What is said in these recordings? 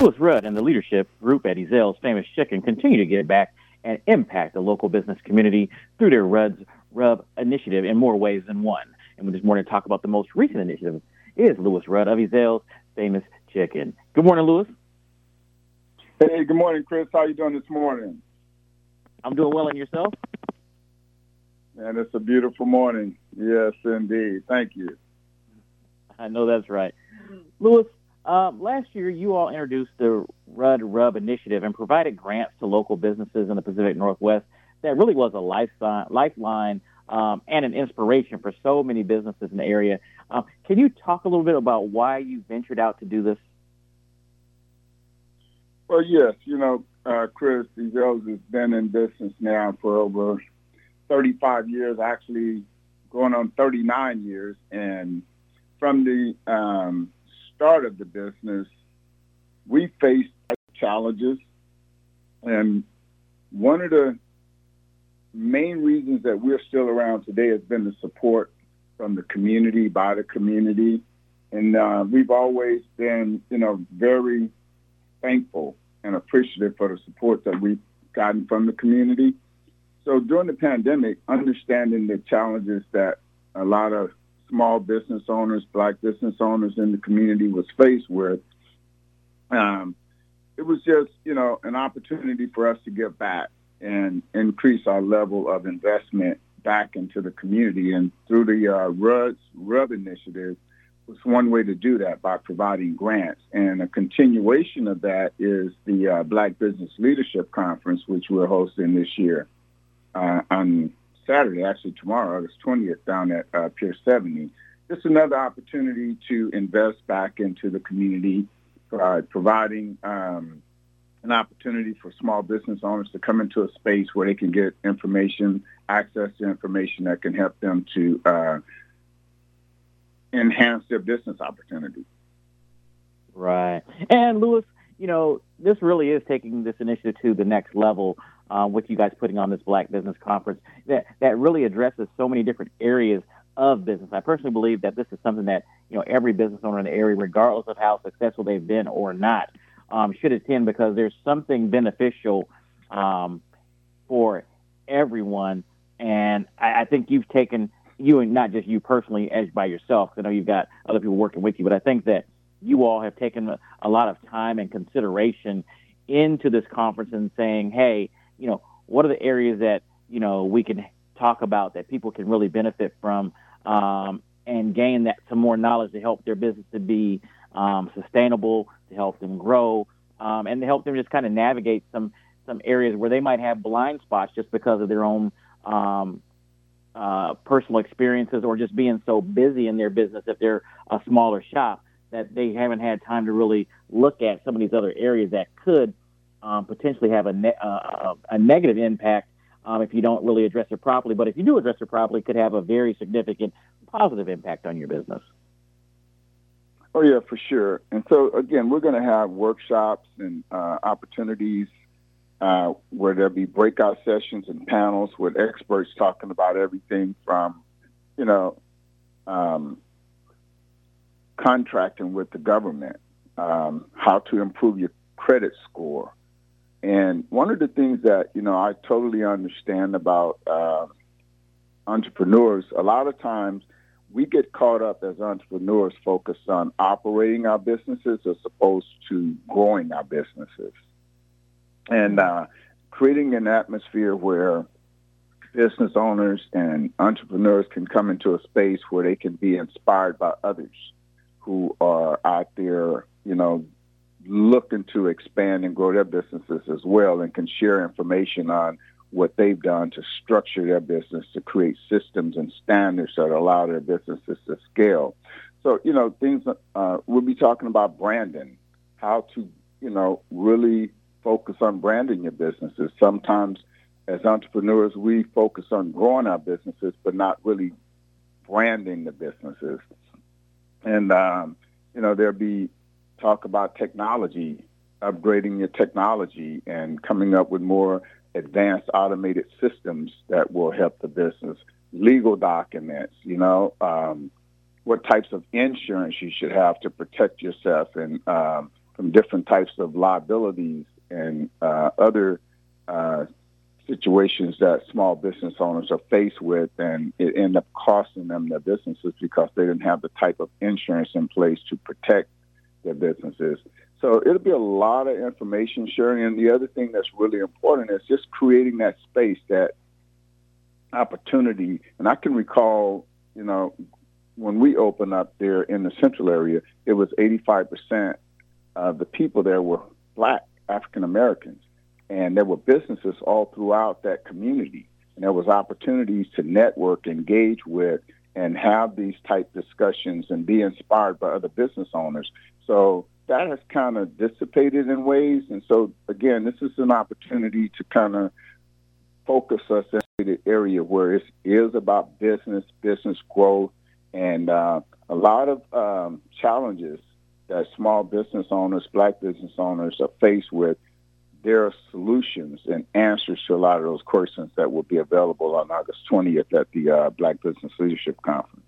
Lewis Rudd and the leadership group at Ezell's Famous Chicken continue to give back and impact the local business community through their Rudd's Rub initiative in more ways than one. And we this morning to talk about the most recent initiative is Lewis Rudd of Ezell's Famous Chicken. Good morning, Lewis. Hey, good morning, Chris. How you doing this morning? I'm doing well, and yourself? And it's a beautiful morning. Yes, indeed. Thank you. I know that's right. Lewis, um, last year, you all introduced the Rudd Rub initiative and provided grants to local businesses in the Pacific Northwest. That really was a lifeline, um, and an inspiration for so many businesses in the area. Um, can you talk a little bit about why you ventured out to do this? Well, yes. You know, uh, Chris, Ezell's has been in business now for over 35 years, actually going on 39 years. And from the um, start of the business, we faced challenges. And one of the main reasons that we're still around today has been the support from the community, by the community. And uh, we've always been, you know, very thankful and appreciative for the support that we've gotten from the community. So during the pandemic, understanding the challenges that a lot of small business owners, black business owners in the community was faced with, um, it was just, you know, an opportunity for us to give back and increase our level of investment back into the community. And through the uh, Rudd's RUB initiative was one way to do that by providing grants. And a continuation of that is the uh, Black Business Leadership Conference, which we're hosting this year uh, on Saturday, actually tomorrow, August 20th, down at uh, Pier 70. Just another opportunity to invest back into the community, uh, providing um, an opportunity for small business owners to come into a space where they can get information, access to information that can help them to uh, enhance their business opportunities. Right. And Louis, you know, this really is taking this initiative to the next level uh, with you guys putting on this Black Business Conference that, that really addresses so many different areas of business. I personally believe that this is something that you know every business owner in the area, regardless of how successful they've been or not, um, should attend because there's something beneficial um, for everyone. And I, I think you've taken you and not just you personally as by yourself. I know you've got other people working with you, but I think that you all have taken a, a lot of time and consideration into this conference and saying, hey, you know, what are the areas that, you know, we can talk about that people can really benefit from um, and gain that some more knowledge to help their business to be um, sustainable, to help them grow, um, and to help them just kind of navigate some some areas where they might have blind spots just because of their own um, uh, personal experiences or just being so busy in their business if they're a smaller shop that they haven't had time to really look at some of these other areas that could um, potentially have a, ne- uh, a negative impact um, if you don't really address it properly. But if you do address it properly, it could have a very significant positive impact on your business. Oh yeah, for sure. And so again, we're going to have workshops and uh, opportunities uh, where there'll be breakout sessions and panels with experts talking about everything from, you know, um, contracting with the government, um, how to improve your credit score, and one of the things that, you know, I totally understand about uh, entrepreneurs, a lot of times we get caught up as entrepreneurs focused on operating our businesses as opposed to growing our businesses. And uh, creating an atmosphere where business owners and entrepreneurs can come into a space where they can be inspired by others who are out there, you know, looking to expand and grow their businesses as well and can share information on what they've done to structure their business to create systems and standards that allow their businesses to scale. So, you know, things uh, we'll be talking about branding, how to, you know, really focus on branding your businesses. Sometimes as entrepreneurs, we focus on growing our businesses, but not really branding the businesses. And, um, you know, there'll be talk about technology, upgrading your technology and coming up with more advanced automated systems that will help the business. Legal documents, you know, um, what types of insurance you should have to protect yourself and um, from different types of liabilities and uh, other uh, situations that small business owners are faced with, and it end up costing them their businesses because they didn't have the type of insurance in place to protect their businesses. So it'll be a lot of information sharing. And the other thing that's really important is just creating that space, that opportunity. And I can recall, you know, when we opened up there in the central area, it was 85% of the people there were black African Americans. And there were businesses all throughout that community. And there was opportunities to network, engage with, and have these type discussions and be inspired by other business owners. So that has kind of dissipated in ways. And so, again, this is an opportunity to kind of focus us in the area where it is about business, business growth, and uh, a lot of um, challenges that small business owners, black business owners are faced with. There are solutions and answers to a lot of those questions that will be available on August 20th at the uh, Black Business Leadership Conference.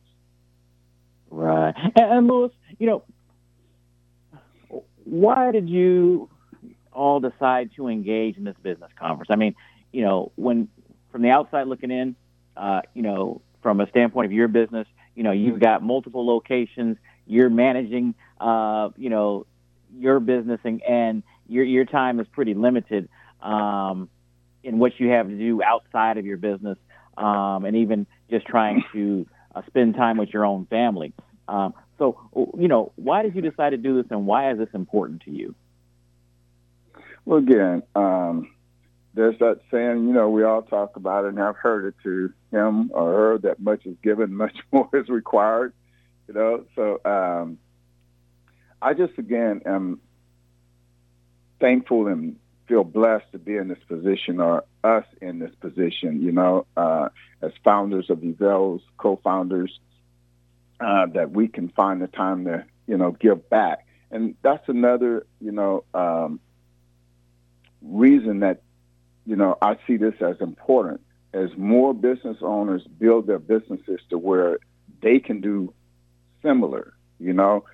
Right. And, and you know, why did you all decide to engage in this business conference? I mean, you know, when from the outside looking in, uh, you know, from a standpoint of your business, you know, you've got multiple locations, you're managing, uh, you know, your business, and, and your your time is pretty limited um, in what you have to do outside of your business, um, and even just trying to uh, spend time with your own family. Um, so, you know, why did you decide to do this, and why is this important to you? Well, again, um, there's that saying, you know, we all talk about it, and I've heard it to him or her that much is given, much more is required. You know, so um, I just again am thankful and feel blessed to be in this position or us in this position. You know, uh, as founders of Ezell's, co-founders uh, that we can find the time to, you know, give back. And that's another, you know, um, reason that, you know, I see this as important. As more business owners build their businesses to where they can do similar, you know,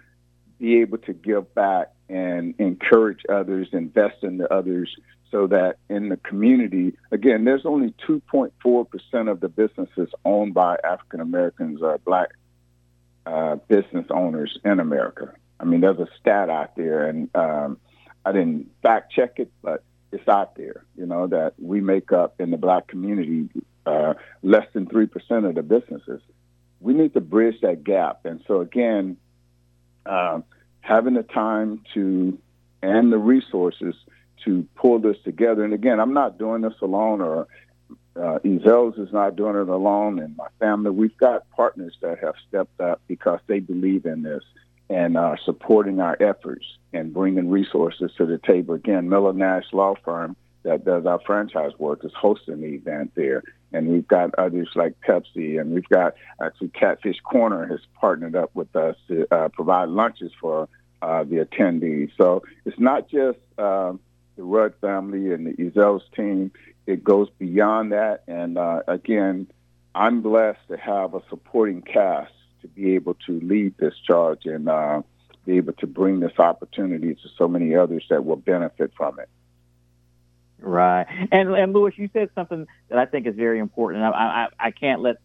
be able to give back and encourage others, invest in the others, so that in the community, again, there's only 2.4% of the businesses owned by African Americans or Black uh, business owners in America. I mean, there's a stat out there, and um, I didn't fact check it, but it's out there. You know that we make up in the black community uh, less than three percent of the businesses. We need to bridge that gap, and so again, uh, having the time to and the resources to pull this together. And again, I'm not doing this alone, or uh, Ezell's is not doing it alone, and my family. We've got partners that have stepped up because they believe in this and are supporting our efforts and bringing resources to the table. Again, Miller Nash Law Firm that does our franchise work is hosting the event there. And we've got others like Pepsi, and we've got actually Catfish Corner has partnered up with us to uh, provide lunches for uh, the attendees. So it's not just uh, the Rudd family and the Ezell's team it goes beyond that. And uh, again, I'm blessed to have a supporting cast to be able to lead this charge and uh, be able to bring this opportunity to so many others that will benefit from it. Right, and and Lewis, you said something that I think is very important. I I, I can't let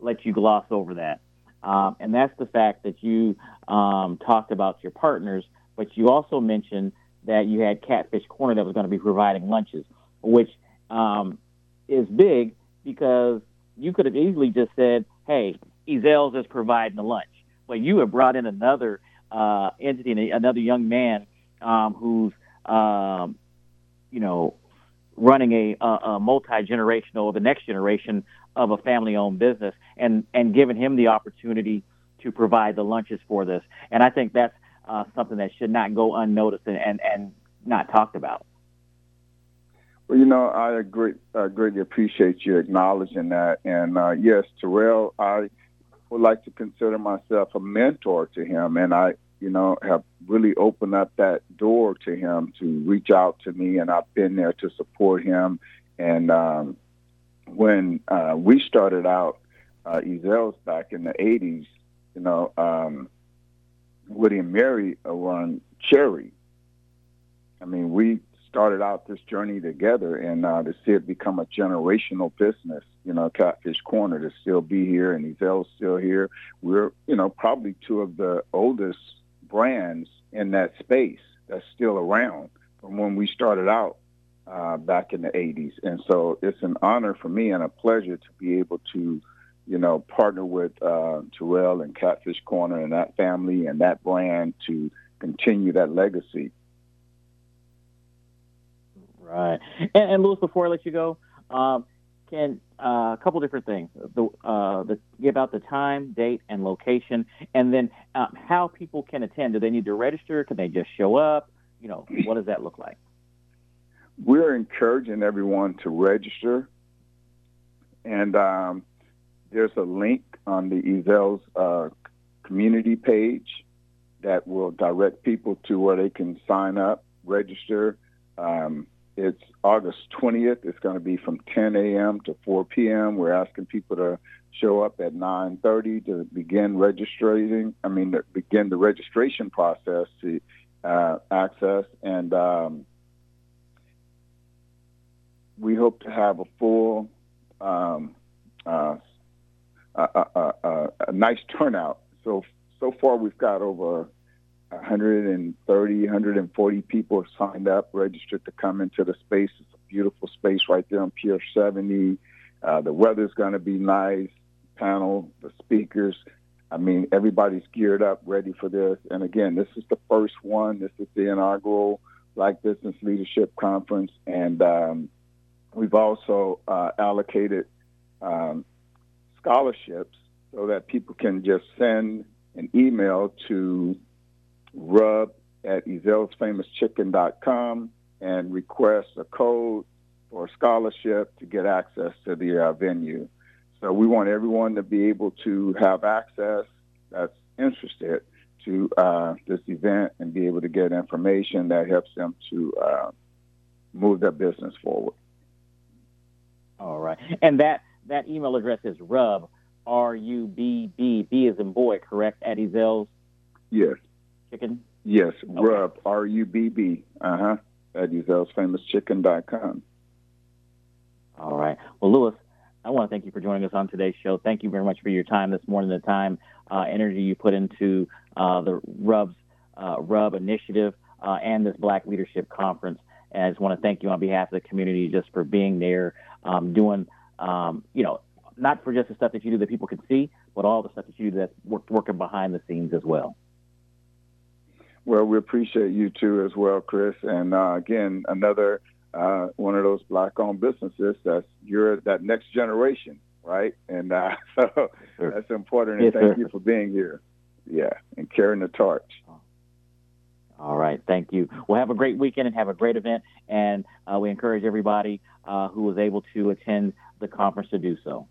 let you gloss over that. um, and that's the fact that you um, talked about your partners, but you also mentioned that you had Catfish Corner that was going to be providing lunches, which um, is big because you could have easily just said, "Hey, Ezell's is providing the lunch," but you have brought in another uh, entity, another young man um, who's, um, you know, running a, a, a multi generational, or the next generation of a family owned business, and and giving him the opportunity to provide the lunches for this. And I think that's uh, something that should not go unnoticed and, and, and not talked about. Well, you know, I agree, I greatly appreciate you acknowledging that. And uh, yes, Terrell, I would like to consider myself a mentor to him, and I, you know, have really opened up that door to him to reach out to me, and I've been there to support him. And um, when uh, we started out, uh, Ezell's back in the '80s, you know, um, Woody and Mary run Cherry. I mean, we started out this journey together, and uh, to see it become a generational business, you know, Catfish Corner to still be here, and Ezell's still here. We're, you know, probably two of the oldest brands in that space that's still around from when we started out uh, back in the 80s. And so it's an honor for me and a pleasure to be able to, you know, partner with uh, Terrell and Catfish Corner and that family and that brand to continue that legacy. Right. And, and Lewis, before I let you go, um, can uh, a couple different things. The, uh, the, give out the time, date, and location, and then uh, how people can attend. Do they need to register? Can they just show up? You know, what does that look like? We're encouraging everyone to register, and um, there's a link on the Ezell's uh, community page that will direct people to where they can sign up, register. Um, it's August 20th. It's going to be from 10 a.m. to 4 p.m. We're asking people to show up at 9:30 to begin registering. I mean, begin the registration process to uh, access, and um, we hope to have a full, um, uh, a nice turnout. So so far, we've got over 130, 140 people have signed up, registered to come into the space. It's a beautiful space right there on Pier 70. Uh, the weather's going to be nice. Panel, the speakers. I mean, everybody's geared up, ready for this. And again, this is the first one. This is the inaugural Black Business Leadership Conference, and um, we've also uh, allocated um, scholarships so that people can just send an email to rub at ezellsfamouschicken.com and request a code for a scholarship to get access to the uh, venue. So we want everyone to be able to have access that's interested to uh, this event and be able to get information that helps them to uh, move their business forward. All right, and that that email address is rub r u b b b as in boy, correct? At Ezell's. Yes chicken? Yes, okay. Rub, R U B B, uh huh, at EzellsFamousChicken.com. All right. Well, Lewis, I want to thank you for joining us on today's show. Thank you very much for your time this morning, the time, uh, energy you put into uh, the Rubs, uh, Rub initiative uh, and this Black Leadership Conference. And I just want to thank you on behalf of the community just for being there, um, doing, um, you know, not for just the stuff that you do that people can see, but all the stuff that you do that's work, working behind the scenes as well. Well, we appreciate you too as well, Chris. And uh, again, another uh, one of those black-owned businesses that's you're that next generation, right? And uh, so sure. that's important. And yes, thank sir. you for being here. Yeah, and carrying the torch. All right, thank you. Well, have a great weekend and have a great event. And uh, we encourage everybody uh, who was able to attend the conference to do so.